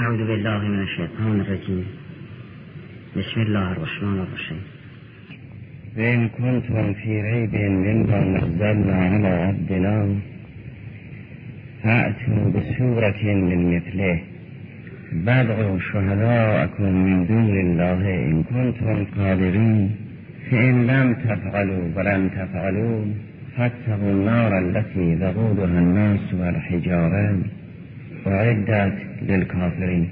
أعوذ بالله من الشيطان الرجيم بسم الله الرحمن الرحيم وإن كنتم في ريب مما نزلنا على عبدنا. فأتوا بسورة من مثله. بدعوا شهداءكم من دون الله إن كنتم قادرين فإن لم تفعلوا ولم تفعلوا فاتقوا النار التي وقودها الناس والحجارة. وعدت للكافرین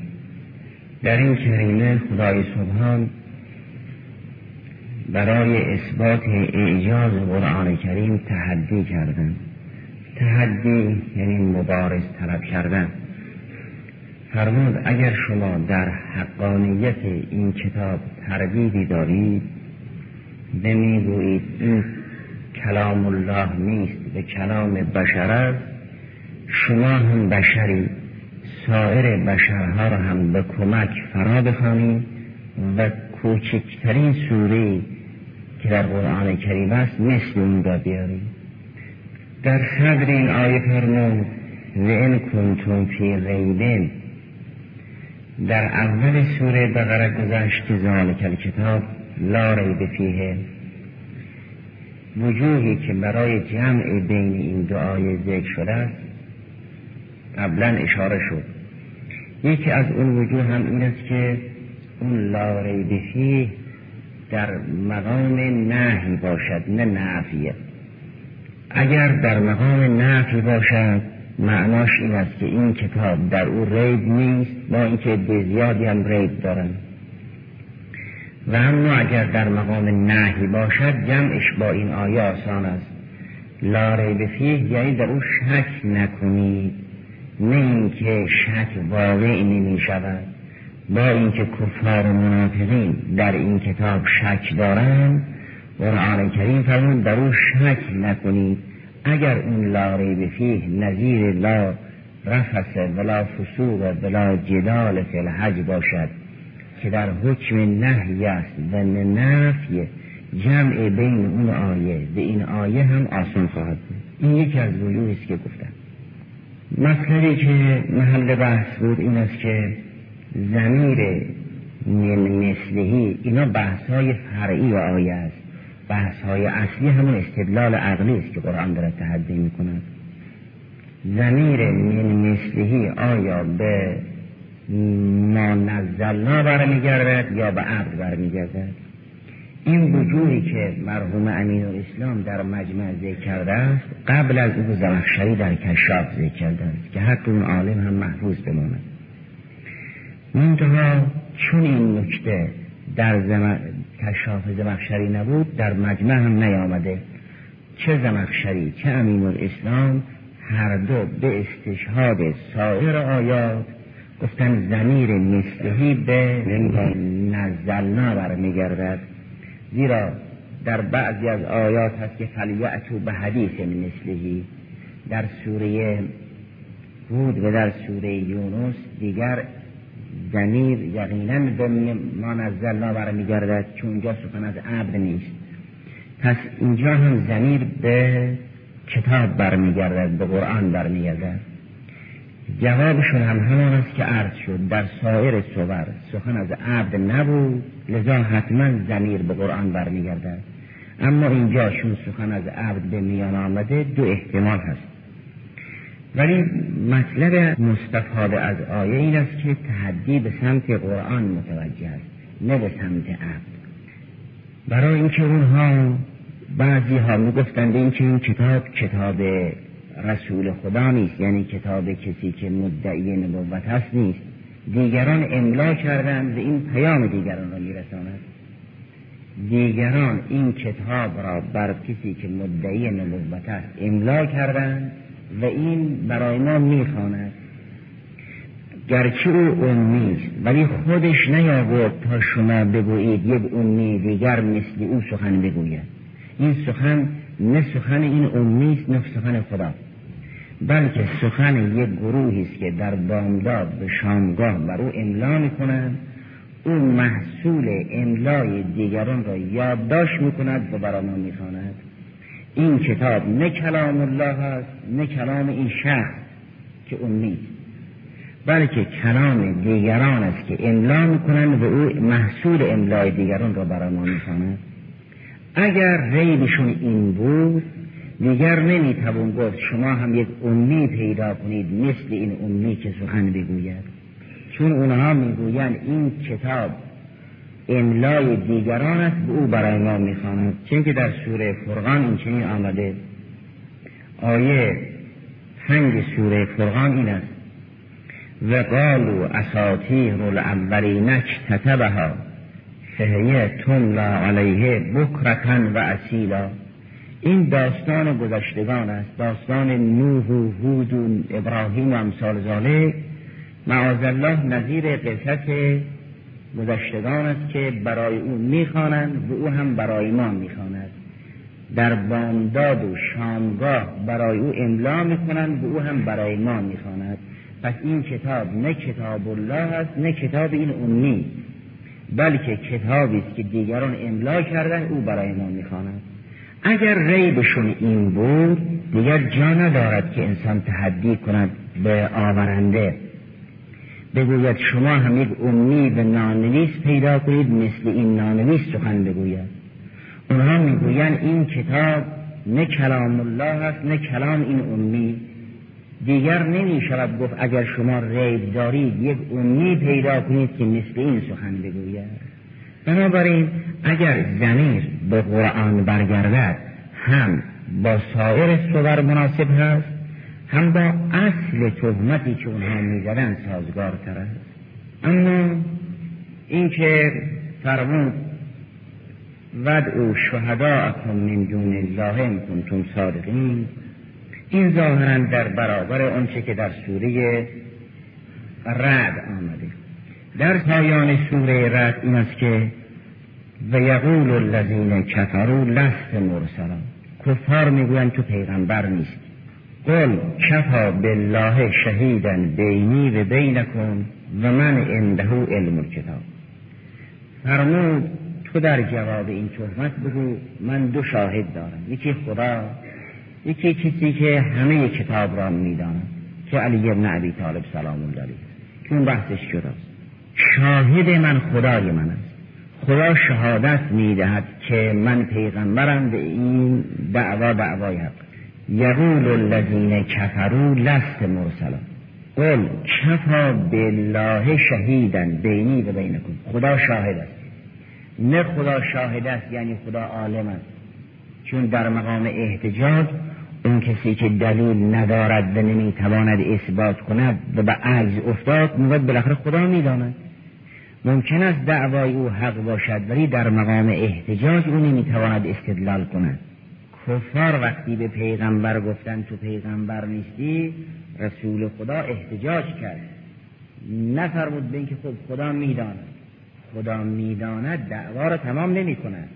در این کریمه خدای سبحان برای اثبات اعجاز قرآن کریم تحدی کردن. تحدی یعنی مبارز طلب کردن. فرمود اگر شما در حقانیت این کتاب تردیدی دارید نمی‌گویید این کلام الله نیست به کلام بشر است. شما هم بشری. سایر بشرها را هم به کمک فرا بخوانید و کوچکترین سوره که در قرآن کریم است مثل اون را بیارید در صدر این آیه فرمود و این کنتم فی ریبین در اول سوره بقره گذشت ذالک کتاب لا ریب فیه وجوهی که برای جمع بین این آیه ذکر شده است قبلا اشاره شد یکی از اون وجوه هم این است که اون لا ریب فیه در مقام نهی باشد نه نفیه اگر در مقام نفی باشد معناش این است که این کتاب در او ریب نیست با اینکه به زیادی هم ریب دارن. و اما اگر در مقام نهی باشد جمعش با این آیه آسان است. لا ریب فیه یعنی در او شک نکنید. نه اینکه شک واقع نمی شود با اینکه کفار منافقین در این کتاب شک دارند قرآن کریم فرمود در او شک نکنید. اگر اون لا ریب فیه نظیر لا رفس ولا فسوق ولا جدال فی الحج باشد که در حکم نهی است و نفی جمع بین اون آیه به این آیه هم آسان خواهد بود. این یکی از وجوهی است که گفتم. مطلبی که محل بحث بود این است که زمیر مثلهی اینا بحث های فرعی و آیه است. بحث های اصلی همون استدلال عقلی است که قرآن داره تحدی می کند زمیر من مثلهی آیا به ما نزلنا برمیگردد یا به عبد برمیگردد؟ این وجوهی که مرحوم امین الاسلام در مجمع ذکر کرده است قبل از او زمخشری در کشاف ذکر کرده است که حتی اون عالم هم محفوظ بماند. منتها چون این نکته در زم... کشاف زمخشری نبود در مجمع هم نیامده. چه زمخشری؟ چه امین الاسلام هر دو به استشهاد سایر آیات گفتن زمیر مثلهی به نزلنا برمیگردد. زیرا در بعضی از آیات هست که فلیعتو به حدیث مثلهی در سوره هود و در سوره یونس دیگر زمیر یقینا به ما نزلنا برمیگردد چون اینجا سخن از عبد نیست. پس اینجا هم زمیر به کتاب برمیگردد به قرآن برمیگردد. جوابشون هم همان است که عرض شد. در سایر صور سخن از عبد نبود لذا حتما زمیر به قرآن برمیگردد. اما اینجا چون سخن از عبد به میان آمده دو احتمال هست. ولی مطلب مستفاده از آیه این است که تحدی به سمت قرآن متوجه است نه به سمت عبد. برای اینکه اونها بعضی ها می‌گفتند اینکه این کتاب کتاب رسول خدا نیست یعنی کتاب کسی که مدعی نبوت هست نیست. دیگران املا کردند و این پیام دیگران را میرساند. دیگران این کتاب را بر کسی که مدعی نبوت است املا کردند و این برای ما می‌خواند. گرچه او امی است ولی خودش نیاورد تا شما بگویید یک امی دیگر مثل او سخن بگوید. این سخن نه سخن این امی است نه سخن خدا. بلکه سخن یک گروهی است که در بامداد به شامگاه بر او املا می‌کنند او محصول املای دیگران را یادداشت می‌کند و برای ما می‌خواند. این کتاب نه کلام الله است نه کلام این شخص که نیست. بلکه کلام دیگران است که املا می‌کنند و او محصول املای دیگران را برای ما می‌خواند. اگر ریبشون این بود دیگر نمی‌توان گفت شما هم یک امی پیدا کنید مثل این امی که سخن بگوید؟ چون اونها می‌گویند این کتاب املای دیگران است به او برای ما می‌خواند. چون که در سوره فرقان این چنین آمده. آیه پنج سوره فرقان این است. و قالو اساطیر الاولین کتبها فهیه تملا علیه بکرتن و اصیلا. این داستان گذشتگان است. داستان نوح و هود و ابراهیم و امثال ذالک. معاذ الله نظیر قصت گذشتگان است که برای او می‌خوانند و او هم برای ما می‌خواند. در بامداد و شامگاه برای او املا می‌کنند و او هم برای ما می‌خواند. پس این کتاب نه کتاب الله است نه کتاب این امی بلکه کتابی است که دیگران املا کردن او برای ما می‌خواند. اگر ریبشون این بود دیگر جا ندارد که انسان تحدی کند به آورنده. بگوید شما هم یک امی به نانویس پیدا کنید مثل این نانویس سخن بگوید. اونها می‌گویند این کتاب نه کلام الله است نه کلام این امی. دیگر نمی شود گفت اگر شما ریب دارید یک امی پیدا کنید که مثل این سخن بگوید. بنابراین اگر زمیر به قرآن برگردد هم با سایر صور مناسب هست هم با اصل تهمتی که اونها می‌زدن سازگار است. اما اینکه فرمود ود او شهدا اکن من دون الله ان کنتم صادقین. این ظاهرا در برابر آنچه که در سوره رد آمده. در پایان سوره رد این است که و یقول الذین کفروا لست مرسلا کفار می‌گویند تو پیغمبر نیست قل کفا بالله شهیدن بینی و بینکم و من عنده علم الکتاب. فرمود تو در جواب این تهمت بگو من دو شاهد دارم. یکی خدا یکی کسی که همه کتاب را می‌داند که علی ابن عبی طالب سلام الله علیه. که اون بحثش شداست شاهد من خدای من است. خدا شهادت می‌دهد که من پیغمبرم به این دعوا دعوای حق یقول الذین کفروا لست مرسلا قل کفا بالله شهیدن بینی و بینکم. خدا شاهد است. نه خدا شاهد است یعنی خدا عالم است. چون در مقام احتجاج اون کسی که دلیل ندارد و نمی‌تواند اثبات کند و به عجز افتاد می‌گوید بالاخره خدا می‌داند. ممکن است دعوای او حق باشد ولی در مقام احتجاج او نمی‌تواند استدلال کند. کفار وقتی به پیغمبر گفتن تو پیغمبر نیستی رسول خدا احتجاج کرد. نفرمود به اینکه خب خدا می‌داند. خدا می‌داند دعوا را تمام نمی کند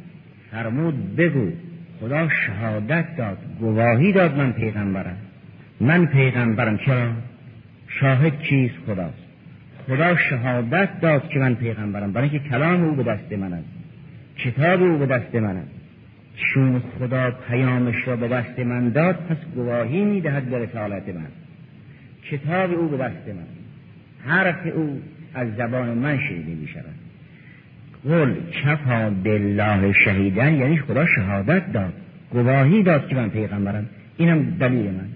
فرمود بگو خدا شهادت داد گواهی داد من پیغمبرم. من پیغمبرم. چرا؟ شاهد چیز خداست؟ خدا شهادت داد که من پیغمبرم. برای اینکه کلام او به دست من است. کتاب او به دست من است. چون خدا پیامش را به دست من داد پس گواهی می‌دهد به رسالت من. کتاب او به دست من. حرف او از زبان من شنیده می شود قل کفا بالله شهیدن یعنی خدا شهادت داد. گواهی داد که من پیغمبرم. اینم دلیل من.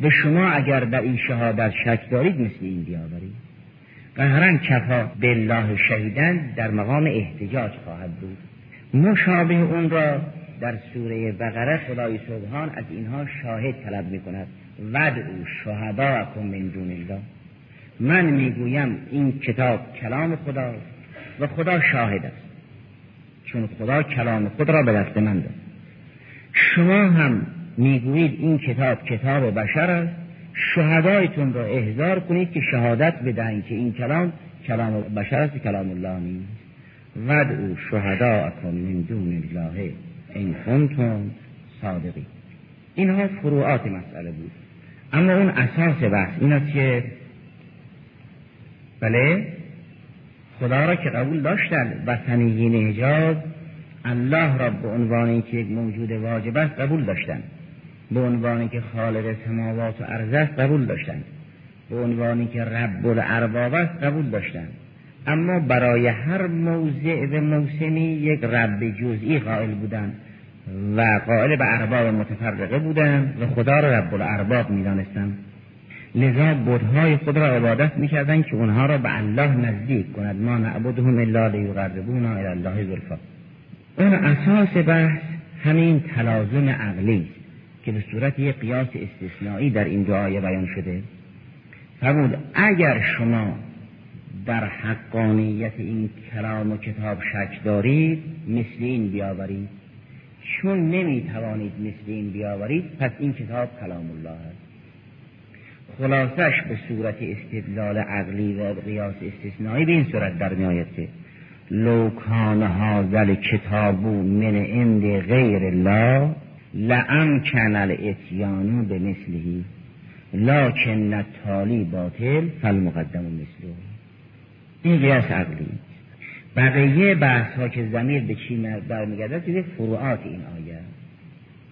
به شما اگر در این شهادت شک دارید مثل این بیاورید. قهرن کفا بالله شهیدن در مقام احتجاج خواهد بود. مشابه اون را در سوره بقره خدای سبحان از اینها شاهد طلب می کند ود او شهدا اکن من دون الله. من می‌گویم این کتاب کلام خدا و خدا شاهد است. چون خدا کلام خود را به دست من داد. شما هم می‌گویید این کتاب کتاب بشر است؟ شهدایتون را احضار کنید که شهادت بدهید که این کلام کلام بشر است کلام الله نیست. ود او شهدا اکن من دون الله این کنتم صادقی اینها فروعات مسئله بود. اما اون اساس بحث این است که بله خدا را که قبول داشتن و تنیین حجاب الله را به عنوان که یک موجود واجب است قبول داشتن. به عنوانی که خالق سماوات و ارض است قبول داشتن به عنوانی که رب الارباب است قبول داشتن اما برای هر موضع و موسمی یک رب جزئی قائل بودند و قائل به ارباب متفرقه بودند و خدا را رب الارباب می‌دانستند. لذا بودهای خود را عبادت می‌کردند که اونها را به الله نزدیک کند. ما نعبدهم الا لیقربونا الی الله زلفا. اون اساس بحث همین تلازم عقلی است. که به صورت یک قیاس استثنایی در این دعای بیان شده فرمود اگر شما در حقانیت این کلام و کتاب شک دارید مثل این بیاورید. چون نمی‌توانید مثل این بیاورید پس این کتاب کلام الله است. خلاصش به صورت استدلال عقلی و قیاس استثنایی به این صورت در میآید که لو کان هذا کتاب من عند غیر الله لامکن الاتیان به مثله. لکن التالی باطل فالمقدم مثله. این قیاس عقلی بقیه بحث ها که زمیر به چی برمیگرده چیز فروعات این آیه.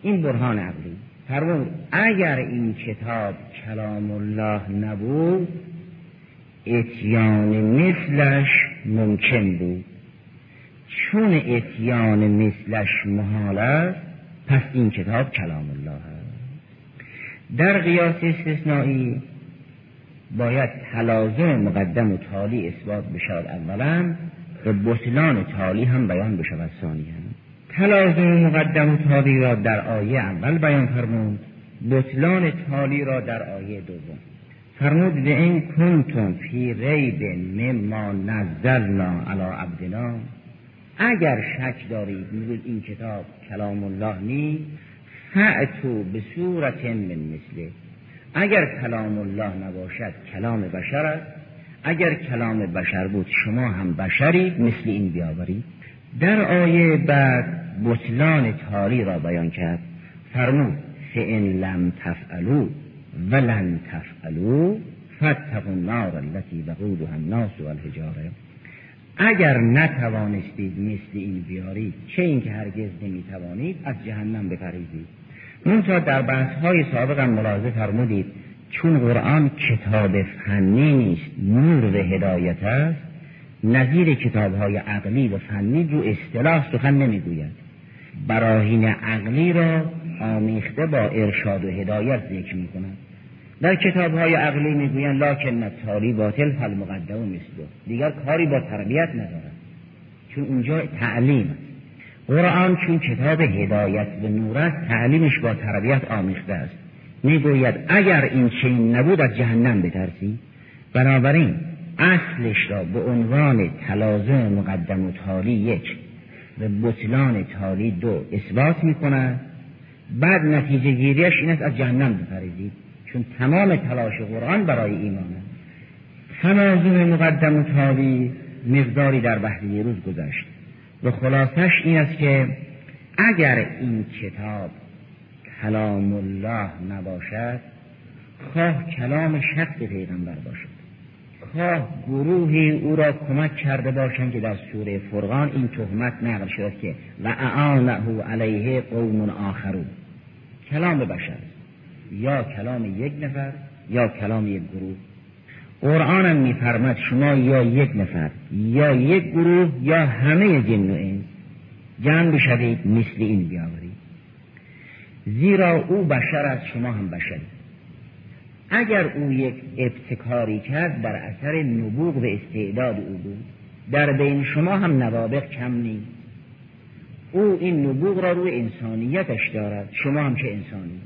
این برهان عقلی. فرمود اگر این کتاب کلام الله نبود اتیان مثلش ممکن بود. چون اتیان مثلش محال است پس این کتاب کلام الله در قیاس استثنایی باید تلازم مقدم و تالی اثبات بشود اولا و بطلان تالی هم بیان بشود ثانیا. تلازم مقدم و تالی را در آیه اول بیان فرمود بطلان تالی را در آیه دوم. فرمود به این کنتم فی ریب مما نزلنا علی عبدنا اگر شک دارید می‌گوید این کتاب کلام الله نیست فعتو به صورت من مثله. اگر کلام الله نباشد کلام بشر است. اگر کلام بشر بود شما هم بشری مثل این بیاورید. در آیه بعد بطلان تاری را بیان کرد. فرمود فئن لم تفعلو ولن تفعلو فاتقوا النار التي وقودها الناس والحجاره اگر نتوانستید مثل این بیارید چه اینکه هرگز نمی‌توانید از جهنم بپریزید منتها در بحث های سابق هم ملاحظه فرمودید چون قرآن کتاب فنی نیست نور و هدایت است نظیر کتاب های عقلی و فنی رو اصطلاح سخن نمی‌گوید. براهین عقلی را آمیخته با ارشاد و هدایت ذکر می‌کنند در کتاب های عقلی می‌گویند لاکن تاری باطل فل مقدم مثل دیگر کاری با تربیت ندارد. چون اونجا تعلیم قرآن چون کتاب هدایت و نور است تعلیمش با تربیت آمیخته است. می‌گوید اگر این چین نبود از جهنم بترسی. بنابراین اصلش را به عنوان تلازم مقدم و تالی یک و بطلان تالی دو اثبات می‌کند. بعد نتیجه گیریش این است از جهنم بپریزید. چون تمام تلاش قرآن برای ایمان است. تنازم مقدم و تالی مقداری در بحث روز گذشت. و خلاصش این است که اگر این کتاب کلام الله نباشد خواه کلام شخص پیغمبر باشد. خواه گروهی او را کمک کرده باشند که در سوره فرقان این تهمت نقل شده که و اعانه علیه قوم آخرون. کلام بشر. یا کلام یک نفر یا کلام یک گروه. قرآن هم میفرمد شما یا یک نفر یا یک گروه یا همه جن و انس. جمع بشوید مثل این بیاورید. زیرا او بشر است شما هم بشری. اگر او یک ابتکاری کرد بر اثر نبوغ و استعداد او بود. در بین شما هم نوابق کم نیست. او این نبوغ را روی انسانیتش دارد شما هم که انسانی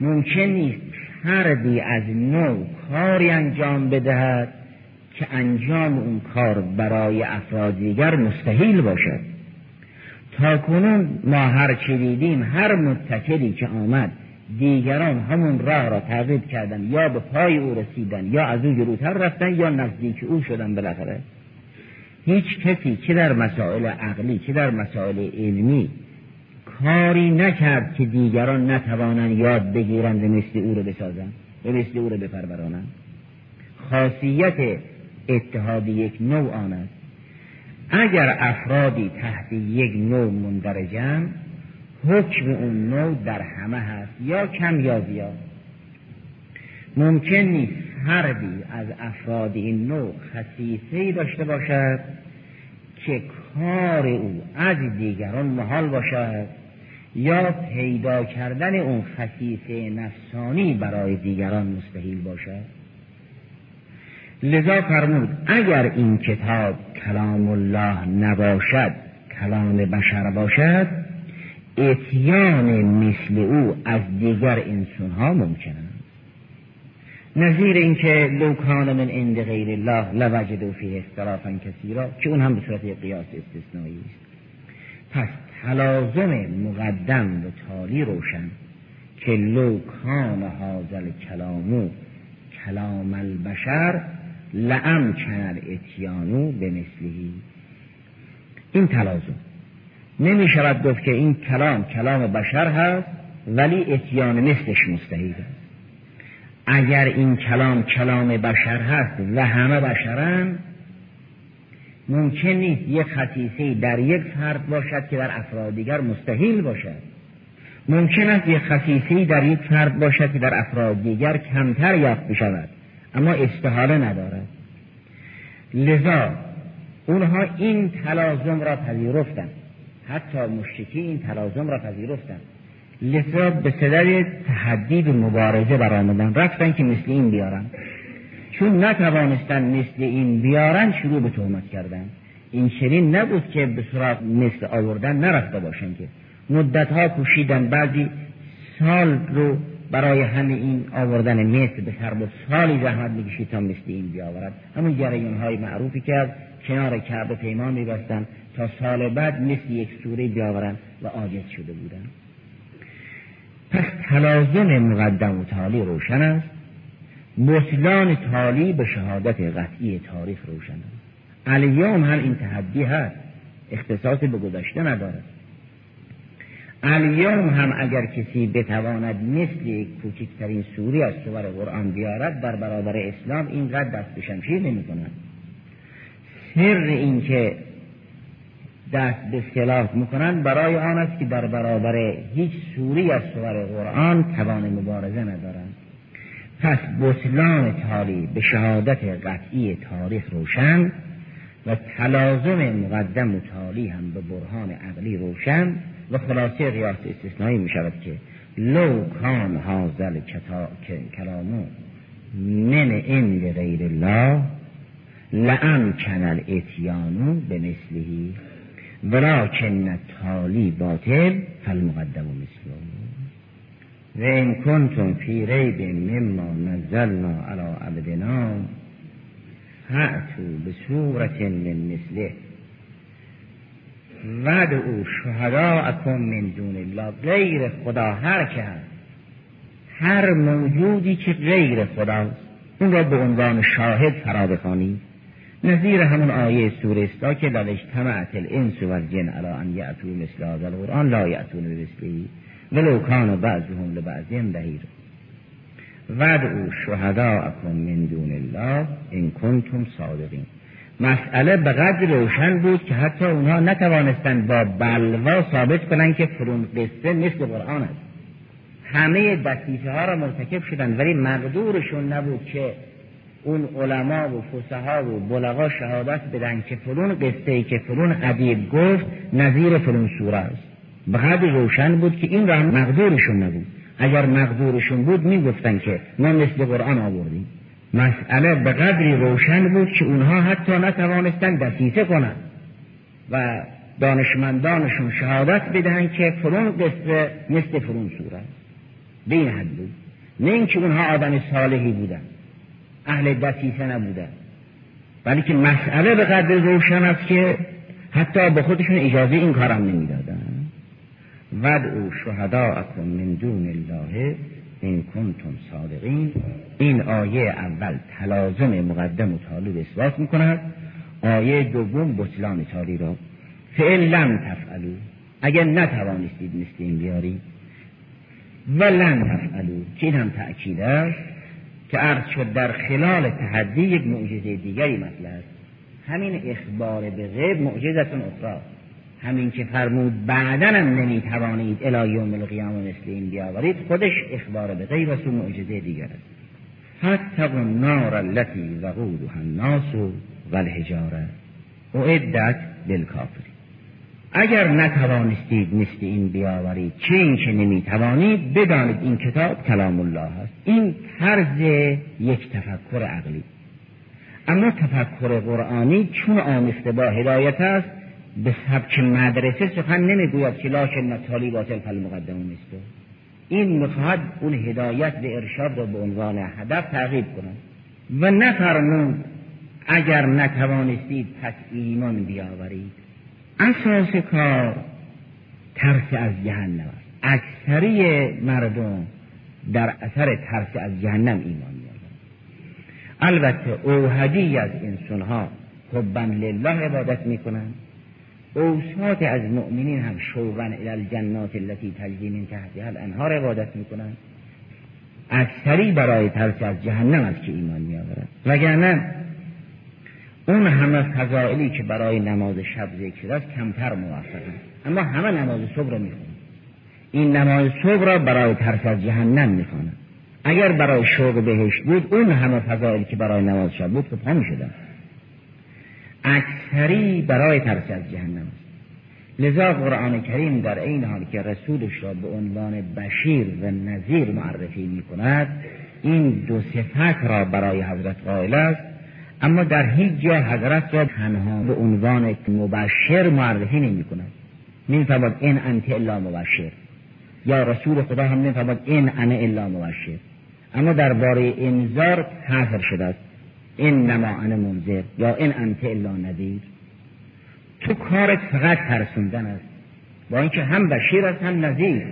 ممکن نیست فردی از نوع کاری انجام بدهد که انجام اون کار برای افراد دیگر مستحیل باشد. تا کنون ما هر چی دیدیم هر متکلی که آمد دیگران همون راه را تعقیب کردن یا به پای او رسیدن یا از او جلوتر رفتن یا نزدیک او شدن بالاخره. هیچ کسی که در مسائل عقلی که در مسائل علمی کاری نکرد که دیگران نتوانند یاد بگیرند و مثل او رو بسازند و مثل او رو بپرورانند. خاصیت اتحاد یک نوع آن است. اگر افرادی تحت یک نوع مندرجند حکم اون نوع در همه هست یا کم یا زیاد. ممکن نیست فردی از افراد این نوع خصیصه داشته باشد که کار او از دیگران محال باشد. یا پیدا کردن اون خصیصه نفسانی برای دیگران مستحیل باشد؟ لذا فرمود اگر این کتاب کلام الله نباشد کلام بشر باشد اتیان مثل او از دیگر انسان ها ممکن نظیر اینکه لو کان من عند غیر الله لوجدوا فیه اختلافا کثیرا که اون هم به صورت قیاس استثنایی است. پس تلازم مقدم و تالی روشن که لو کان هازل کلامو کلام البشر لعم کنر اتیانو به مثلی این تلازم نمی شود گفت که این کلام کلام بشر هست ولی اتیان مثلش مستحیل است. اگر این کلام کلام بشر هست و همه بشرن ممکن نیست یک خصیصه در یک فرد باشد که در افراد دیگر مستحیل باشد. ممکن است یک خصیصه در یک فرد باشد که در افراد دیگر کمتر یافت بشود اما استحاله ندارد. لذا اونها این تلازم را پذیرفتند. حتی مشرکی این تلازم را پذیرفتند. لذا به صدر تحدی به مبارزه برآمدن رفتن که مثل این بیارن. چون نتوانستن مثل این بیارن شروع به تهمت کردن. این چنین نبود که به صورت مثل آوردن نرفته باشن که مدت ها کوشیدن بعضی سال رو برای همه این آوردن مثل به سر بود. سالی زحمت می‌کشید تا مثل این بیاورد. همون جریان های معروفی که کنار کعبه پیمان میبستن تا سال بعد مثل یک سوره بیاورن و عاجز شده بودن. پس تلازم مقدم و تالی روشن است. بطلان تالی به شهادت قطعی تاریخ روشن الیوم هم این تحدی هست. اختصاص به گذشته ندارد. الیوم هم اگر کسی بتواند مثل کوچکترین سوری از سور قرآن بیارد در برابر اسلام اینقدر دست به شمشیر نمی کند. سر این که دست به خلاف می‌کنند برای آن است که در برابر هیچ سوری از سور قرآن توان مبارزه ندارند پس بطلان تالی به شهادت قطعی تاریخ روشن و تلازم مقدم و تالی هم به برهان عقلی روشن و خلاصه ریاست استثنایی می شود که لو کان حاضل کلامو من عند غیر الله لعن کنل اتیانو به مثلهی ولكن تالی باطل فالمقدم مثله. و این کنتم فی ریب مما نزلنا على عبدنا هعتو به صورت من مثله. ود او اکن من دون الله غیر خدا هر که هر موجودی که غیر خداست اون را به عنوان شاهد فرا بخوانید نظیر همون آیه سوره استا که لل اجتمعت الانس و الجن علی ان یأتوا مثل هذا القرآن لا یأتون بمثله. ولو کان بعضهم لبعضهم ظهیر ودعوا شهداءکم من دون الله ان کنتم صادقین. مسئله به قدر روشن بود که حتی اونها نتوانستند با بلوا ثابت کنند که فرون قصه مثل قرآن است. همه دستیسه ها را مرتکب شدند ولی مقدورشون نبود که اون علما و فسها و بلغا شهادت بدن که فرون قصه ای که فرون ادیب گفت نظیر فرون سوره است. به روشن بود که این را مقدورشون نبود. اگر مقدورشون بود می‌گفتن که ما مثل قرآن آوردیم. مسئله به قدری روشن بود که اونها حتی نتوانستن دسیسه کنند و دانشمندانشون شهادت بدهند که فرون قصه مثل فرون سوره به این حد بود. نه اینکه اونها آدم صالحی بودن اهل دسیسه نبودن ولی که مسئله به قدر روشن است که حتی به خودشون اجازه این کارم نمی‌دادن ود او شهداءکم من دون الله این کنتم صادقین. این آیه اول تلازم مقدم و تالی اثبات می‌کند. آیه دوم بطلان تالی را. فعل لم تفعلو اگر نتوانستید مثل این بیاری و لن تفعلو که این هم تأکید است که عرض شد در خلال تحدی یک معجزه دیگری مطلع است. همین اخبار به غیب معجزتون اخراست. همین که فرمود بعدا هم نمی‌توانید الی یوم القیامه مثل این بیاورید خودش اخبار به غیب و معجزه دیگر است. فاتقوا النار التي وقودها الناس والحجاره اعدت للکافرین. اگر نتوانستید مثل این بیاورید چه این که نمی‌توانید بدانید این کتاب کلام الله است. این طرز یک تفکر عقلی. اما تفکر قرآنی چون آمیخته با هدایت است به سبک مدرسه سخن نمی‌گوید که نتالی باطل فل مقدم است این می‌خواهد اون هدایت به ارشاد را به عنوان هدف تعقیب کند و نفرمود اگر نتوانستید پس ایمان بیاورید. اساس کار ترس از جهنم است. اکثری مردم در اثر ترس از جهنم ایمان میآورند. البته اوهدی از انسان ها حبا لله عبادت می‌کنند. اوسات از مؤمنین هم شوقا الى الجنات التي تجری من تحتها الانهار عبادت می‌کنند اکثری برای ترس از جهنم است که ایمان میآورند. وگرنه اون همه فضائلی که برای نماز شب ذکر است کمتر موفقه اما همه نماز صبح را می‌خونن این نماز صبح را برای ترس از جهنم می‌خوانن اگر برای شوق بهشت بود اون همه فضائلی که برای نماز شب بود که پا می‌شدن اکثری برای ترس از جهنم. است لذا قرآن کریم در این حال که رسولش را به عنوان بشیر و نظیر معرفی می این دو صفت را برای حضرت قائل است. اما در هیچ جا حضرت را تنها به عنوان مبشر معرفی نمی کند نمیفرماد این انت الا مبشر. یا رسول خدا هم نمیفرماد این انا الا مبشر. اما درباره انذار حاضر شده است. این نما انا منذر. یا این انت الا نذیر. تو کارت فقط ترسوندن است. با اینکه هم بشیر است هم نذیر.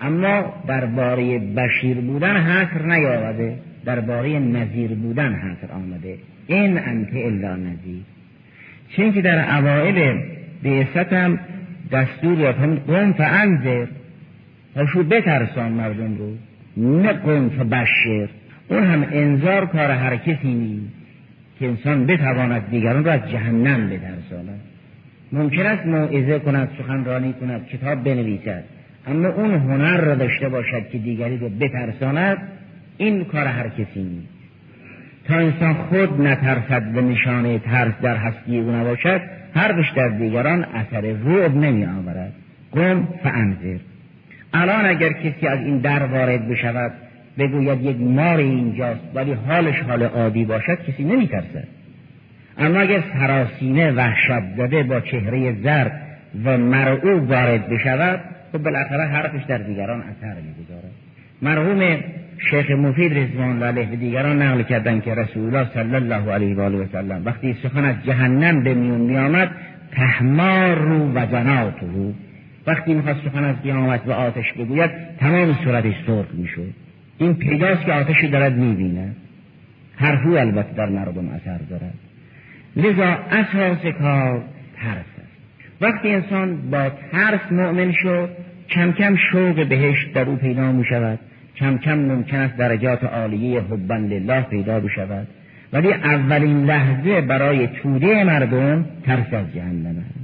اما درباره بشیر بودن حصر نیاورده. درباره نظیر بودن حضر آمده. این انت الا نظیر چون که در اوائل بعثت هم دستور یاد هم قوم فانذر. هاشو بترسان مردم رو. نه قوم فبشر. اون هم انذار کار هر کسی نیست که انسان بتواند دیگران را از جهنم بترساند ممکن است موعظه کند سخنرانی کند کتاب بنویسد. اما اون هنر را داشته باشد که دیگری رو بترساند این کار هر کسی نیست. تا انسان خود نترسد و نشانه ترس در هستی او نباشد حرفش در دیگران اثر رعب نمی آورد قم فانذر. الان اگر کسی از این در وارد بشود بگوید یک مار اینجاست ولی حالش حال عادی باشد کسی نمی ترسد اما اگر سراسینه وحشت داده با چهره زرد و مرعوب وارد بشود خب بالاخره حرفش در دیگران اثر می‌گذارد مرحوم شیخ مفید رضوان الله و دیگران نقل کردن که رسول الله صلی الله علیه و آله و سلم وقتی سخن از جهنم به میون می آمد تحمار رو و رو. وقتی می‌خواست سخن از قیامت و آتش بگوید تمام صورتش سرخ می‌شد. این پیداست که آتشی دارد می‌بیند. حرفو البته در مردم اثر دارد. لذا اساس کار ترس است. وقتی انسان با ترس مؤمن شد کم کم شوق بهشت در او پیدا می شود کم کم ممکن است درجات عالیه حبا لله پیدا بشود. ولی اولین لحظه برای توده مردم ترس از جهنم است.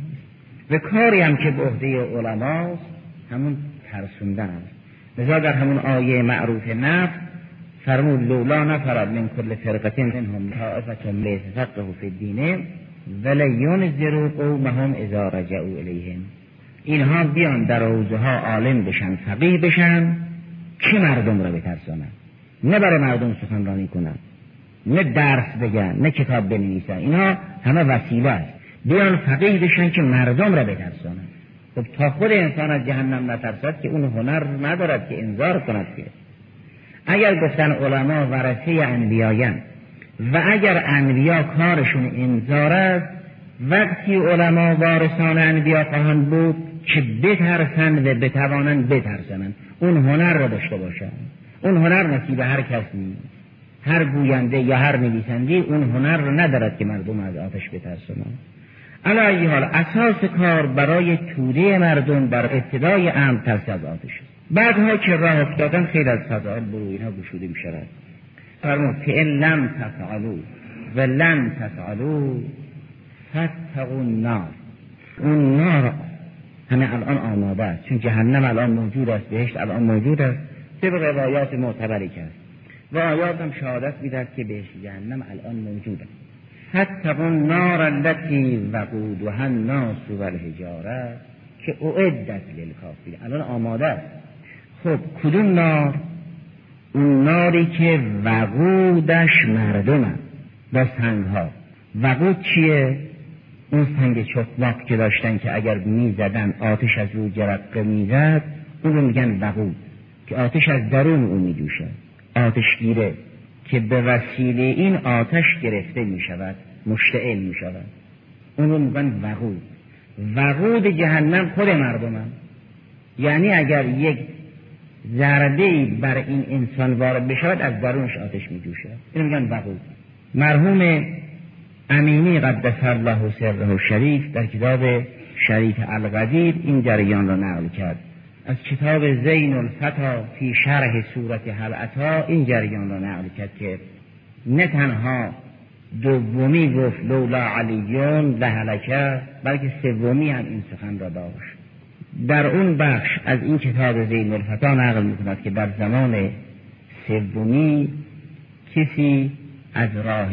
و کاری هم که به عهده علماست همون ترسوندن است. لذا در همون آیه معروف نفس فرمود لولا نفرد من کل فرقت منهم طائفة لیس فقه فی الدین ولیونذروا قومهم اذا رجعوا الیهم اینها بیان در حوزه ها عالم بشن فقیه بشن که مردم را بترسانن؟ نه برای مردم سخنرانی کنن نه درس بگن نه کتاب بنویسن. اینها همه وسیله است. بیان فقیه بشن که مردم را بترسانن. خب تا خود انسان از جهنم نترسد که اون هنر ندارد که انذار کند که. اگر گفتن علما ورثه انبیاین و اگر انبیا کارشون انذار است وقتی علما وارثان انبیا خواهند بود که بترسند و بتوانند بترسند. اون هنر را داشته باشند. اون هنر نصیب هر کس نیست. هر گوینده یا هر نویسنده اون هنر را ندارد که مردم از آتش بترسند. علا حال اساس کار برای توده مردم بر ابتدای امر از آتش بعدها که راه افتادن خیلی از فضائل برو اینها گشوده می شود فرمود که این لم تفعلو و لم تفعلو فتقو النار. اون نار همه الان آماده است چون جهنم الان موجود است بهشت الان موجود است. طبق روایات معتبری کرد. و آیات هم شهادت می‌دهد که بهش جهنم الان موجود است. حتقون نار التي وقودها الناس والحجاره که اعدت للکافرین الان آماده است. خب کدوم نار؟ اون ناری که وقودش مردم با سنگ ها وقود چیه؟ اون سنگ چخماق که داشتن که اگر می‌زدن آتش از رو جرقه می‌زد اون رو میگن وقود. که آتش از درون اون میجوشه. آتشگیره. که به وسیله این آتش گرفته می‌شود مشتعل می‌شود اون رو میگن وقود. وقود جهنم خود مردم هم. یعنی اگر یک ضربه بر این انسان وارد بشود از درونش آتش میجوشه اینو میگن وقود. مرحوم امینی قدس الله سره شریف در کتاب شریف القدیر این جریان را نقل کرد. از کتاب زین الفتا فی شرح صورت حلعتا این جریان را نقل کرد که نه تنها دومی گفت لولا علیون لهلکه بلکه سومی هم این سخن را داشت. در اون بخش از این کتاب زین الفتا نقل می‌کند که در زمان سومی کسی از راه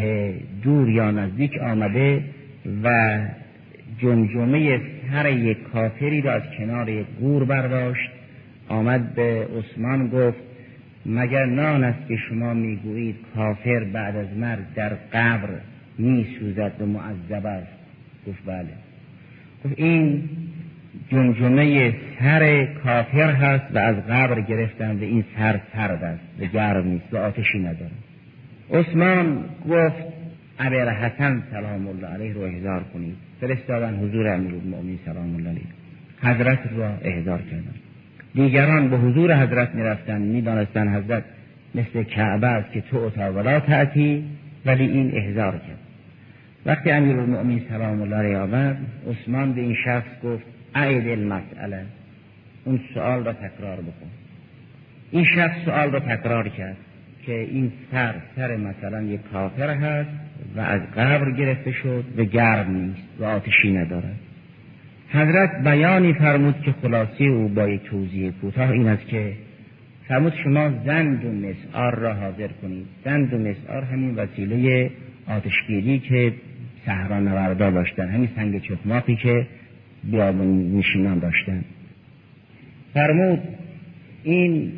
دور یا نزدیک آمده و جمجمه سر یک کافری را از کنار یک گور برداشت آمد به عثمان گفت مگر نان است که شما می‌گویید کافر بعد از مرگ در قبر می سوزد و معذب است؟ گفت بله. گفت این جمجمه سر کافر هست و از قبر گرفتن و این سر سرد است و گرم نیست و آتشی نداره عثمان گفت ابر حسن سلام الله علیه رو احضار کنید. فرستادن حضور امیر المؤمنین سلام الله علیه. حضرت را احضار کردن. دیگران به حضور حضرت می‌رفتن می‌دانستن حضرت مثل کعبه است که تو اتا ولا تعتی ولی این احضار کرد. وقتی امیر المؤمنین سلام الله علیه آمد عثمان به این شخص گفت عید المسئله اون سوال را تکرار بکن. این شخص سوال را تکرار کرد که این سر سر مثلا یک کافر هست و از قبر گرفته شد و گرم نیست و آتشی ندارد. حضرت بیانی فرمود که خلاصه او با یک توضیح کوتاه این است که فرمود شما زند و مسعار را حاضر کنید. زند و مسعار همین وسیله آتشگیری که صحرا نوردا داشتن همین سنگ چخماقی که بیابون نشینان داشتن. فرمود این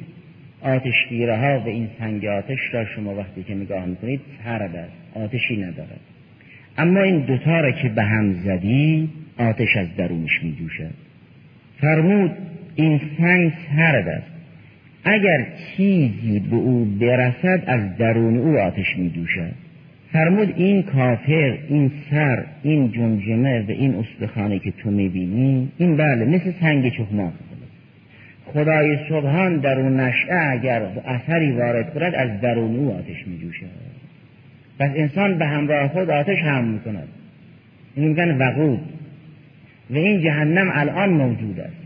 آتشگیره ها و این سنگ آتش را شما وقتی که نگاه می‌کنید سرد است آتشی ندارد. اما این دوتا را که به هم زدی آتش از درونش می جوشد فرمود این سنگ سرد است. اگر چیزی به او برسد از درون او آتش می جوشد فرمود این کافر این سر این جمجمه و این استخانه که تو می‌بینی این بله مثل سنگ چخماق. خدای سبحان نشعه اگر اثری وارد کند از درون او آتش می جوشد پس انسان به همراه خود آتش هم می کند این میگن وقود. و این جهنم الان موجود است.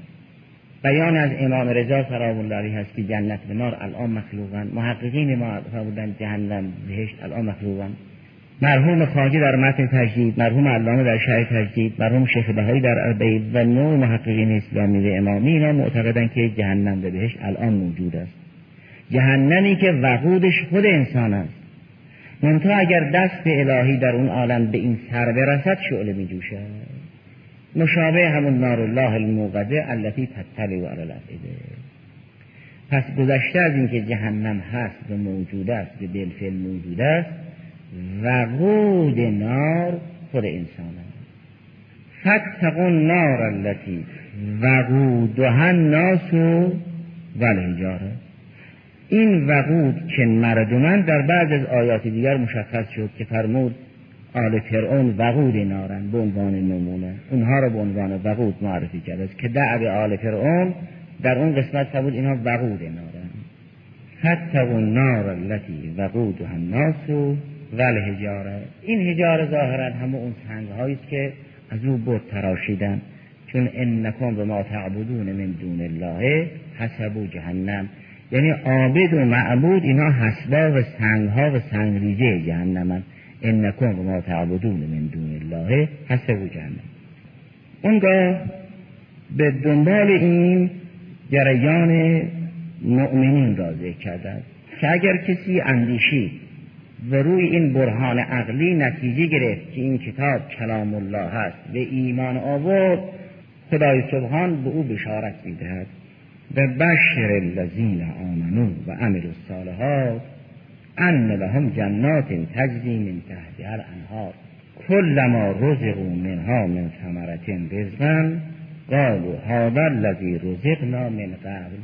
بیان از امام رضا سلام الله علیه هست که جنت و نار الان مخلوقن محققین ما بودن جهنم بهشت الان مخلوقن مرحوم خاجی در متن تجدید مرحوم علامه در شهر تجدید مرحوم شیخ بهایی در اربعین و نوع محققین اسلامی و امامی اینا معتقدن که جهنم بهش الان موجود است. جهنمی که وقودش خود انسان است. منتها اگر دست الهی در اون عالم به این سر برسد شعله می جوشد. مشابه همون نار الله الموقده التي تطلع علی الافئده پس گذشته از اینکه جهنم هست و موجود است و بالفعل موجود است وقود نار خود انسان فتقون نار التي وقودها الناس والحجاره این وقود که مردمان در بعض از آیات دیگر مشخص شد که فرمود آل فرعون وقود نارن به عنوان نمونه. اونها را به عنوان وقود معرفی کرده که دعو آل فرعون در اون قسمت فرمود اینها وقود نارن. حتی اون نار التي وقودها الناس ول هجاره این هجاره ظاهرا همه اون سنگ است که از او بود تراشیدن. چون انکم به ما تعبدون من دون الله حسب جهنم. یعنی عابد و معبود اینا حسبا و سنگ ها و سنگ ریزه جهنم انکم به ما تعبدون من دون الله حسب جهنم. اونگاه به دنبال این جریان مؤمنین را ذکر کردن که اگر کسی اندیشی و روی این برهان عقلی نتیجه گرفت که این کتاب کلام الله هست و ایمان آورد خدای سبحان به او بشارت می‌دهد. و بشر الذین آمنو و عملوا الصالحات ان لهم جنات تجری من تحتها الانهار. کلما رزقوا منها من ثمرة رزقا قالوا هذا الذی رزقنا من قبل.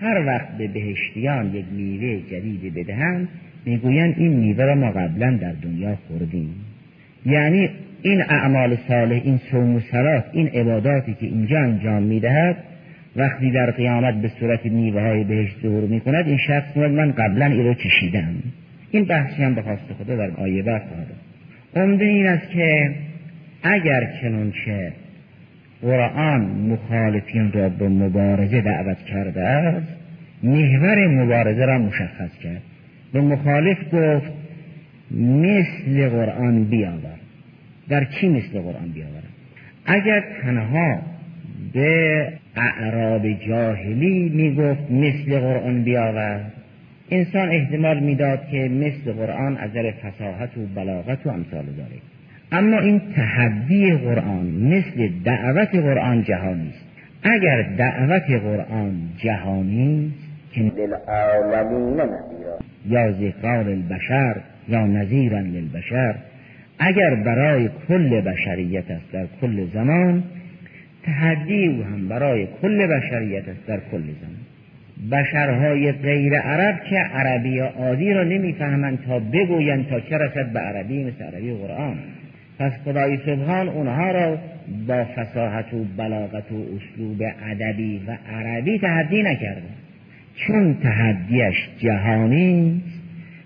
هر وقت به بهشتیان یک میوه جدیدی بدهند می‌گویند این میوه را ما قبلا در دنیا خوردیم. یعنی این اعمال صالح این صوم و این عباداتی که اینجا انجام می‌دهد وقتی در قیامت به صورت میوه های بهشت ظهور می‌کند این شخص می‌گوید من قبلا این رو چشیدم. این بحثی هم به خواست خدا در آیه بعد خواهد عمده این است که اگر چنانچه قرآن مخالفین را به مبارزه دعوت کرده است محور مبارزه را مشخص کرد. به مخالف گفت مثل قرآن بیاور. در چی مثل قرآن بیاور اگر تنها به اعراب جاهلی می‌گفت مثل قرآن بیاور انسان احتمال می‌داد که مثل قرآن از فساحت و بلاغت و امثال داره. اما این تحدی قرآن مثل دعوت قرآن جهانی است. اگر دعوت قرآن جهانی است که یا ذکران البشر یا نذیرا للبشر اگر برای کل بشریت است در کل زمان تحدی او هم برای کل بشریت است در کل زمان. بشرهای غیر عرب که عربی عادی را نمی‌فهمند تا بگویند تا چه رسد به عربی مثل عربی قرآن. پس خدای سبحان اونها را با فساحت و بلاغت و اسلوب ادبی و عربی تحدی نکرده. چون تحدیش جهانی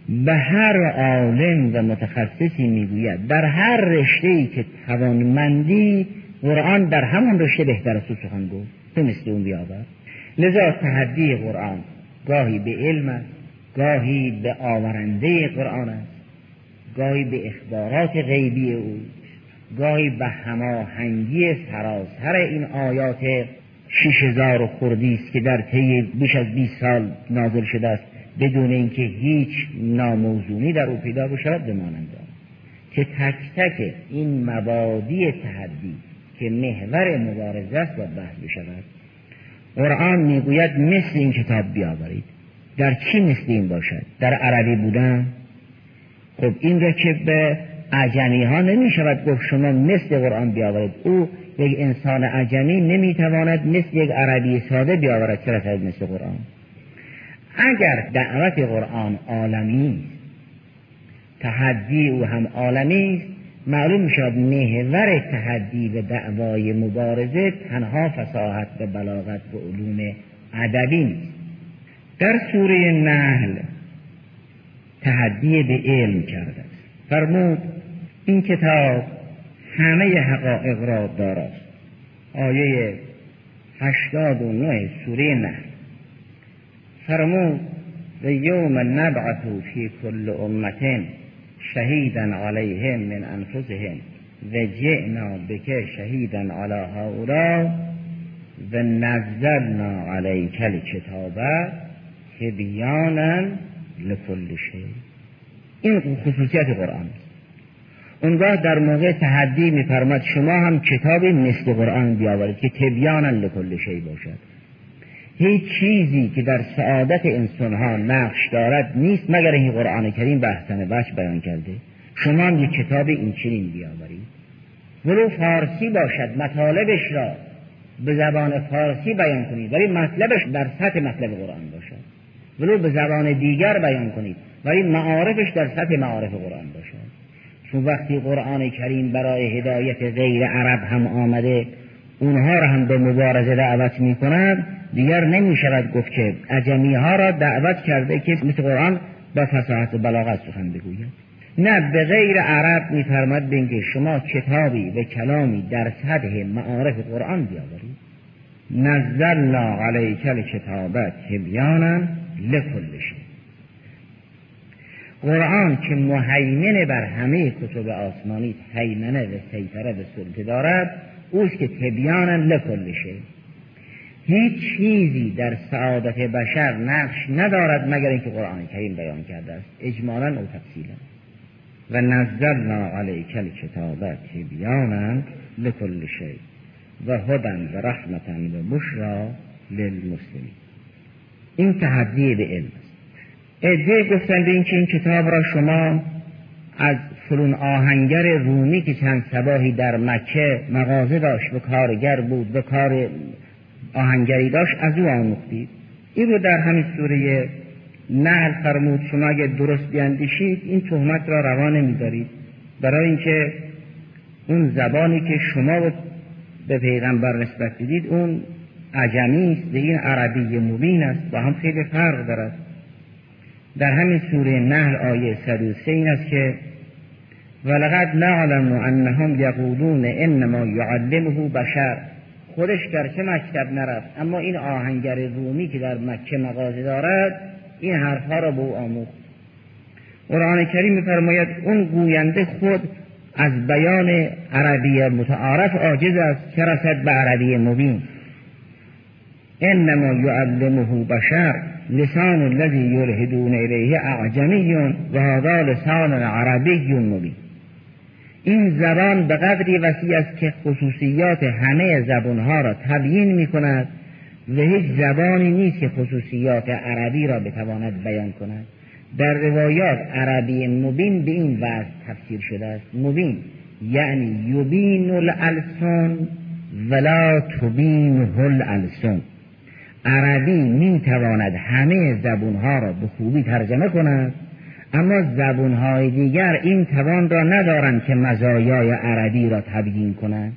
به هر عالم و متخصصی می‌گوید در هر رشته ای که توانمندی قرآن در همون رشته بهتر از تو سخن گفت. تو مثل اون بیاور. لذا تحدی قرآن گاهی به علم است گاهی به آورنده قرآن است گاهی به اخبارات غیبی او گاهی به هماهنگی سراسر این آیات شیش هزار و خوردی است که در طی بیش از 20 سال نازل شده است بدون اینکه هیچ ناموزونی در او پیدا بشود بمانند که تک تک این مبادی تحدی که محور مبارزه است و بحث بشود قرآن می‌گوید مثل این کتاب بیاورید. در چی مثل این باشد؟ در عربی بودن؟ خب این را که به عجمی ها نمی شود گفت شما مثل قرآن بیاورید. او یک انسان عجمی نمی تواند مثل یک عربی ساده بیاورد چرا مثل قرآن؟ اگر دعوت قرآن عالمی تحدی او هم عالمی معلوم شد محور تحدی و دعوای مبارزه تنها فساحت و بلاغت و علوم ادبی نیست. در سوره نحل تحدی به علم کرده فرمود این کتاب همه حقایق را دارد آیه هشتاد و نه سوره نحل. فرمود و یوم نبعث فی کل امت شهیدا علیهم من انفسهم. و جئنا بک شهیدا علی هؤلاء و نزلنا علیک الکتاب تبیانا لکل شیء. این خصوصیت قرآن. اونگاه در موقع تحدی میفرماد شما هم کتابی مثل قرآن بیاورید که تبیانا لکل شیء باشد. هیچ چیزی که در سعادت انسان ها نقش دارد نیست مگر این قرآن کریم به احسن وجه بیان کرده؟ شما هم یک کتاب این چنین بیاورید. ولو فارسی باشد مطالبش را به زبان فارسی بیان کنید ولی مطلبش در سطح مطلب قرآن باشد. ولو به زبان دیگر بیان کنید ولی معارفش در سطح معارف قرآن باشد. چون وقتی قرآن کریم برای هدایت غیر عرب هم آمده اونها را هم به مبارزه دعوت می کند دیگر نمی شود گفت که عجمی ها را دعوت کرده که مثل قرآن با فساحت و بلاغت سخن بگوید. نه به غیر عرب میفرماد بینکه شما کتابی و کلامی در سطح معارف قرآن بیاورید. نزلنا علیک الکتاب تبیانا لکل قرآن که مهیمن بر همه کتب آسمانی هیمنه و سیطره و سلطه دارد اوست که تبیانا لکل شیء هیچ چیزی در سعادت بشر نقش ندارد مگر اینکه قرآن کریم بیان کرده است. اجمالا او تفصیلا. و نزلنا علیک الکتاب تبیانا لکل شیء و هدن و رحمتا و بشرا للمسلمین. این تحدی به علم است. ادعای گفتن به اینکه این کتاب را شما از فلون آهنگر رومی که چند سباهی در مکه مغازه داشت و کارگر بود و کار آهنگری داشت از او آموختید. این رو در همین سوره نهل فرمود شما اگر درست بیاندیشید این تهمت را روانه میدارید برای اینکه اون زبانی که شما به پیغمبر نسبت دیدید اون عجمی است به این عربی مبین است و هم خیلی فرق دارد. در همین سوره نهل آیه 103 این است که ولقد نعلم انهم یقولون انما یعلمه بشر. خودش چه مکتب نرفت؟ اما این آهنگر رومی که در مکه مغازه دارد این حرفها را به او آموخت. قرآن کریم میفرماید اون گوینده خود از بیان عربی متعارف عاجز است که رسد به عربی مبین. انما یعلمه بشر لسان الذي یلهدون الیه اعجمی و هذا لسان عربی مبین. این زبان به قدری وسیع است که خصوصیات همه زبانها را تبیین می کند و هیچ زبانی نیست که خصوصیات عربی را بتواند بیان کند. در روایات عربی مبین به این وضع تفسیر شده است. مبین یعنی یبین الالسان ولا تبین الالسان عربی می تواند همه زبونها را به خوبی ترجمه کند. اما زبونهای دیگر این توان را ندارند که مزایای عربی را تبیین کنند.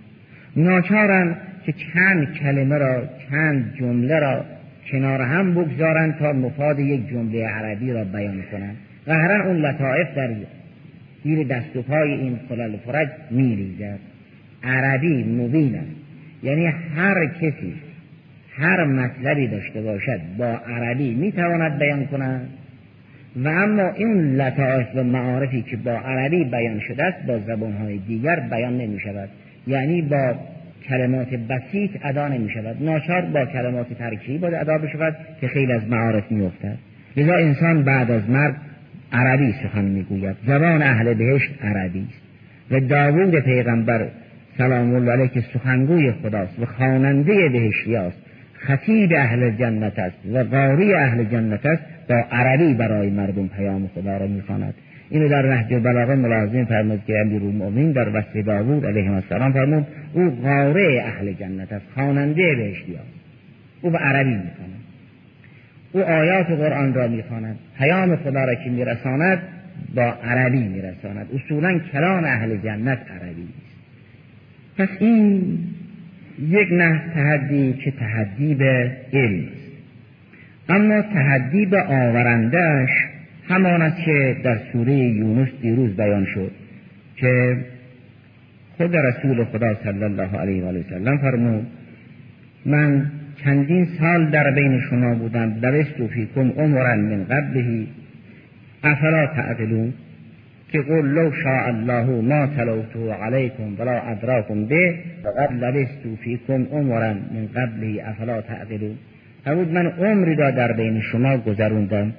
ناچارند که چند کلمه را چند جمله را کنار هم بگذارند تا مفاد یک جمله عربی را بیان کنند. قهرا اون لطائف در زیر دست و پای این خلال فرج میریزد. عربی مبین است. یعنی هر کسی هر مطلبی داشته باشد با عربی می‌تواند بیان کند و اما این لطائف و معارفی که با عربی بیان شده است با زبانهای دیگر بیان نمی شود یعنی با کلمات بسیط ادا نمی شود ناچار با کلمات ترکیبی باید ادا بشود که خیلی از معارف می افتد لذا انسان بعد از مرگ عربی سخن می‌گوید. زبان اهل بهشت عربی است. و داوود پیغمبر سلام الله علیه که سخنگوی خداست و خواننده بهشتی است خطیب اهل جنت است و قاری اهل جنت است با عربی برای مردم پیام خدا را می‌خواند. اینو در نهج بلاغه ملازم فرمود که امیرالمؤمنین در وصف داوود علیه السلام فرمود او قاره اهل جنت است خواننده بهشتی است او به عربی می‌خواند. او آیات قرآن را می‌خواند. پیام خدا را که میرساند با عربی میرساند. اصولا کلام اهل جنت عربی است پس این یک نه تحدی که تحدی به علم. اما تحدی به آورندهش همان است که در سوره یونس دیروز بیان شد که خود رسول خدا صلی الله علیه و سلم فرمود من چندین سال در بین شما بودم لبستو فیکم عمرا من قبلهی افلا تعقلون؟ که قول لو شاء الله ما تلوتو علیکم ولا ادراکم به فقد لبستو فیکم عمرا من قبلهی افلا تعقلون؟ فرمود من عمری را در بین شما گذروندم.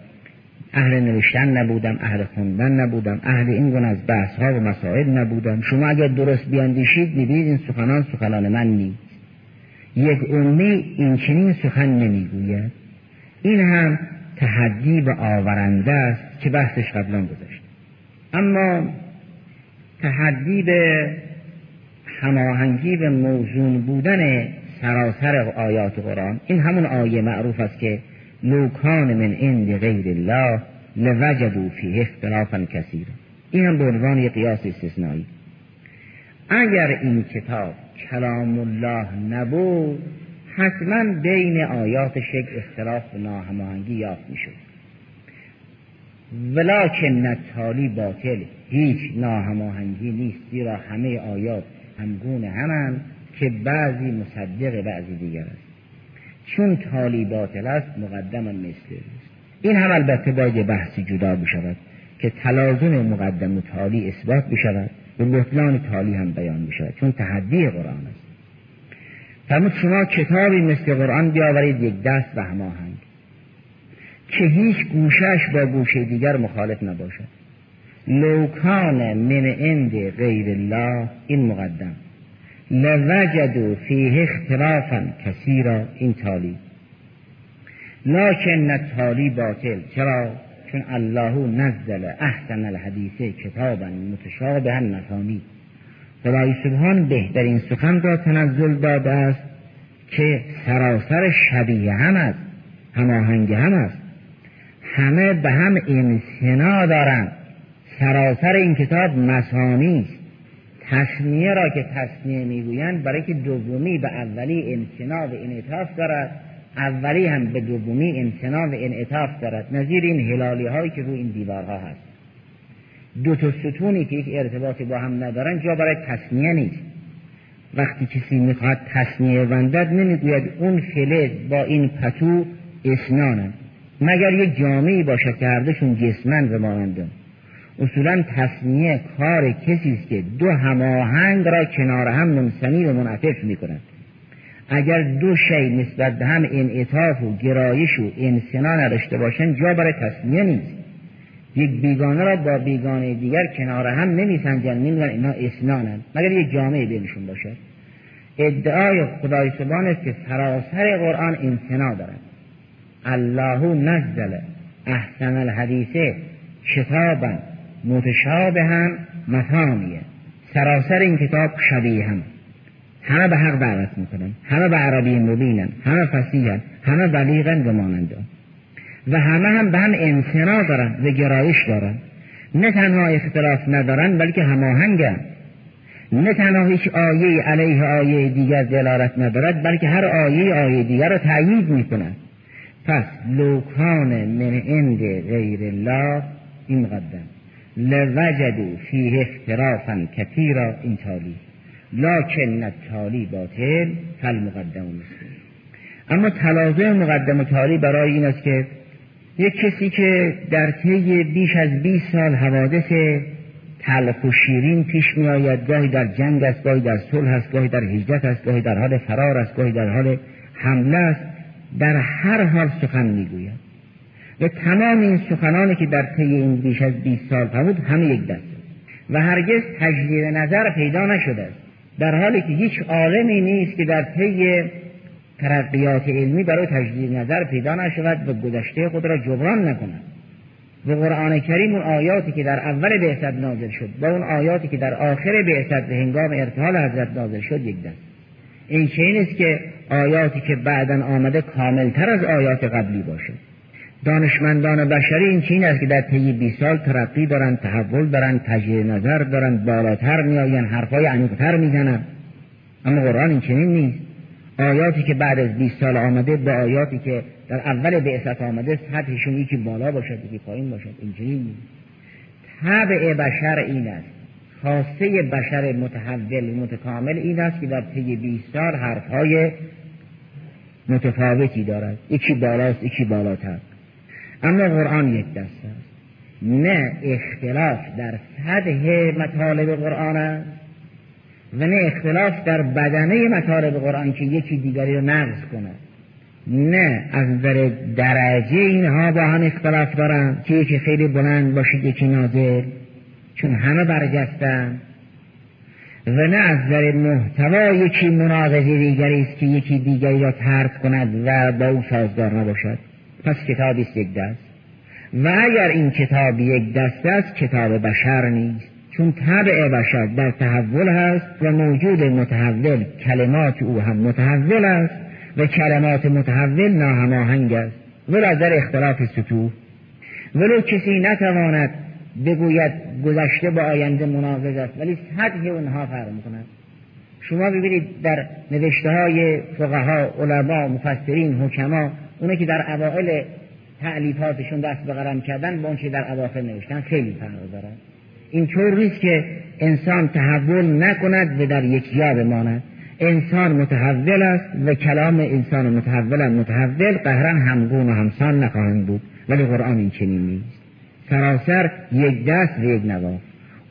اهل نوشتن نبودم اهل خوندن نبودم اهل این گونه از بحث ها و مسائل نبودم. شما اگر درست بیاندیشید می‌بینید این سخنان سخنان من نیست. یک امی این چنین سخن نمی‌گوید. این هم تحدی به آورنده است که بحثش قبلا گذاشت اما تحدی به هماهنگی به موزون بودن سراسر آیات قرآن این همون آیه معروف است که لوکان من عند غیر الله لوجدوا فیه اختلافا کثیر این هم به عنوان یک قیاس استثنایی. اگر این کتاب کلام الله نبود حتما بین آیاتش یک اختلاف و ناهماهنگی یافت می‌شد. ولیکن تالی باطل هیچ ناهماهنگی نیست زیرا همه آیات همگونه همند که بعضی مصدق بعضی دیگر است. چون تالی باطل است مقدم مثل این هم البته باید بحثی جدا بشود که تلازم مقدم و تالی اثبات بشود و بطلان تالی هم بیان بشود چون تحدی قرآن است. فرمود شما کتابی مثل قرآن بیاورید یک دست و هماهنگ که هیچ گوشش با گوشه دیگر مخالف نباشد. لوکان من عند غیر الله این مقدم. لوجدوا فیه اختلافا کثیرا این تالی. لکن تالی باطل. چرا؟ چون الله نزل احسن الحدیث کتابا متشابها مثانی خدای سبحان بهترین سخن را تنزل داده است که سراسر شبیه هم است هماهنگ هم است. همه به هم امسنا دارند سراسر این کتاب مسانی است. تصمیه را که تصمیه می‌گویند برای که دومی به اولی امتنا و انعطاف دارد اولی هم به دومی امتنا و انعطاف دارد. نظیر این هلالی هایی که روی این دیوارها هست. دو تا ستونی که یک ارتباطی با هم ندارن جا برای تصمیه نیست. وقتی کسی می‌خواد تصمیه وندد نمی‌گوید اون فلز با این پتو اسنانه. مگر یک جامعی باشد که هردشون جسمن و ماننده اصولا تصمیه کار کسی است که دو هماهنگ را کنار هم منسنی و منعطف می‌کنند اگر دو شی نسبت به هم انعطاف و گرایش و انسنا نداشته باشند جا برای تصمیه نیست. یک بیگانه را با بیگانه دیگر کنار هم نمیسنجن نمیدن اینا اسنانند مگر یک جامعه بینشون باشد ادعای خدای است که سراسر قرآن امتنا دارد. الله نزل احسن الحدیثه کتابا متشابها مثانیه سراسر این کتاب شبیه هم همه به حق دعوت می‌کنن همه به عربی مبینن همه فسیحن همه بلیغن و و همه هم به هم امتنا دارن و گرایش دارن نه تنها اختلاف ندارن بلکه هماهنگن نه تنها هیچ آیه علیه آیه دیگر دلالت ندارد بلکه هر آیه آیه دیگر را تأیید می‌کنند پس لوکان من عند غیر الله این مقدم لوجدو فیه اخترافا کثیرا این تالی. لکن تالی باطل فل مقدم اما تلازم مقدم و تالی برای این است که یک کسی که در طی بیش از 20 سال حوادث تلخ و شیرین پیش می آید گاهی در جنگ است گاهی در صلح است گاهی در هجرت است گاهی در حال فرار است گاهی در حال حمله است در هر حال سخن می‌گوید. و تمام این سخنانی که در طی این بیش از 20 سال فرمود همه یک دست و هرگز تجدید نظر پیدا نشده است. در حالی که هیچ عالمی نیست که در طی ترقیات علمی برای تجدید نظر پیدا نشود و گذشته خود را جبران نکند. و قرآن کریم اون آیاتی که در اول بعثت نازل شد با اون آیاتی که در آخر بعثت به هنگام ارتحال حضرت نازل شد یک دست. این چه است که آیاتی که بعدا آمده کاملتر از آیات قبلی باشه دانشمندان بشری این چین است که در طی 20 سال ترقی دارن تحول دارن تجدید نظر دارن بالاتر میآین حرفای عمیقتر می‌زنن اما قرآن این چنین نیست. آیاتی که بعد از 20 سال آمده به آیاتی که در اول بعثت آمده سطحشون یکی بالا باشد یکی پایین باشد این چنین نیست. طبع بشر این است. خاصه بشر متحول متکامل این است که در طی 20 سال حرفهای متفاوتی دارد. یکی بالاست یکی بالاتر. اما قرآن یک دست است. نه اختلاف در سطح مطالب قرآن است و نه اختلاف در بدنه مطالب قرآن که یکی دیگری رو نقض کنه. نه از نظر درجه اینها با هم اختلاف دارن که یکی خیلی بلند باشه یکی نازل چون همه برجستن و نه از نظر محتوا یکی مناقضه دیگری است که یکی دیگری را ترک کند و با او سازگار نباشد. پس کتابی است یک دست. و اگر این کتاب یک دست است کتاب بشر نیست. چون طبع بشر در تحول هست و موجود متحول کلمات او هم متحول است و کلمات متحول ناهماهنگ است. ولی در اختلاف سطوح ولو کسی نتواند بگوید گذشته با آینده مناقض است. ولی سطح اونها فرق می‌کند شما ببینید در نوشته های فقها علما مفسرین حکما اونه که در اوائل تعلیفاتشون دست به قرم کردن با اون در اواخر نوشتن خیلی فرق دارد اینطور نیست که انسان تحول نکند و در یک جا بماند. انسان متحول است و کلام انسان متحول متحول قهرن همگون و همسان نخواهند بود. ولی قرآن این چنین نیست. سراسر یک دست و یک نواف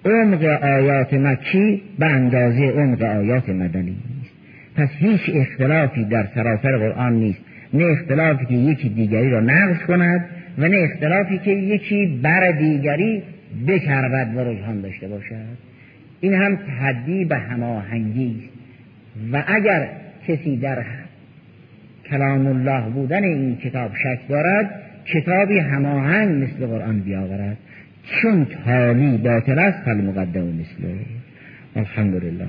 عمق آیات مکی به اندازه عمق آیات مدنی است پس هیچ اختلافی در سراسر قرآن نیست. نه اختلافی که یکی دیگری را نقض کند و نه اختلافی که یکی بر دیگری بکربد و رجحان داشته باشد. این هم تحدی به هماهنگی است. و اگر کسی در کلام الله بودن این کتاب شک دارد کتابی هماهنگ مثل قرآن بیاورد چون تالی باطل است فالمقدم مثله الحمدلله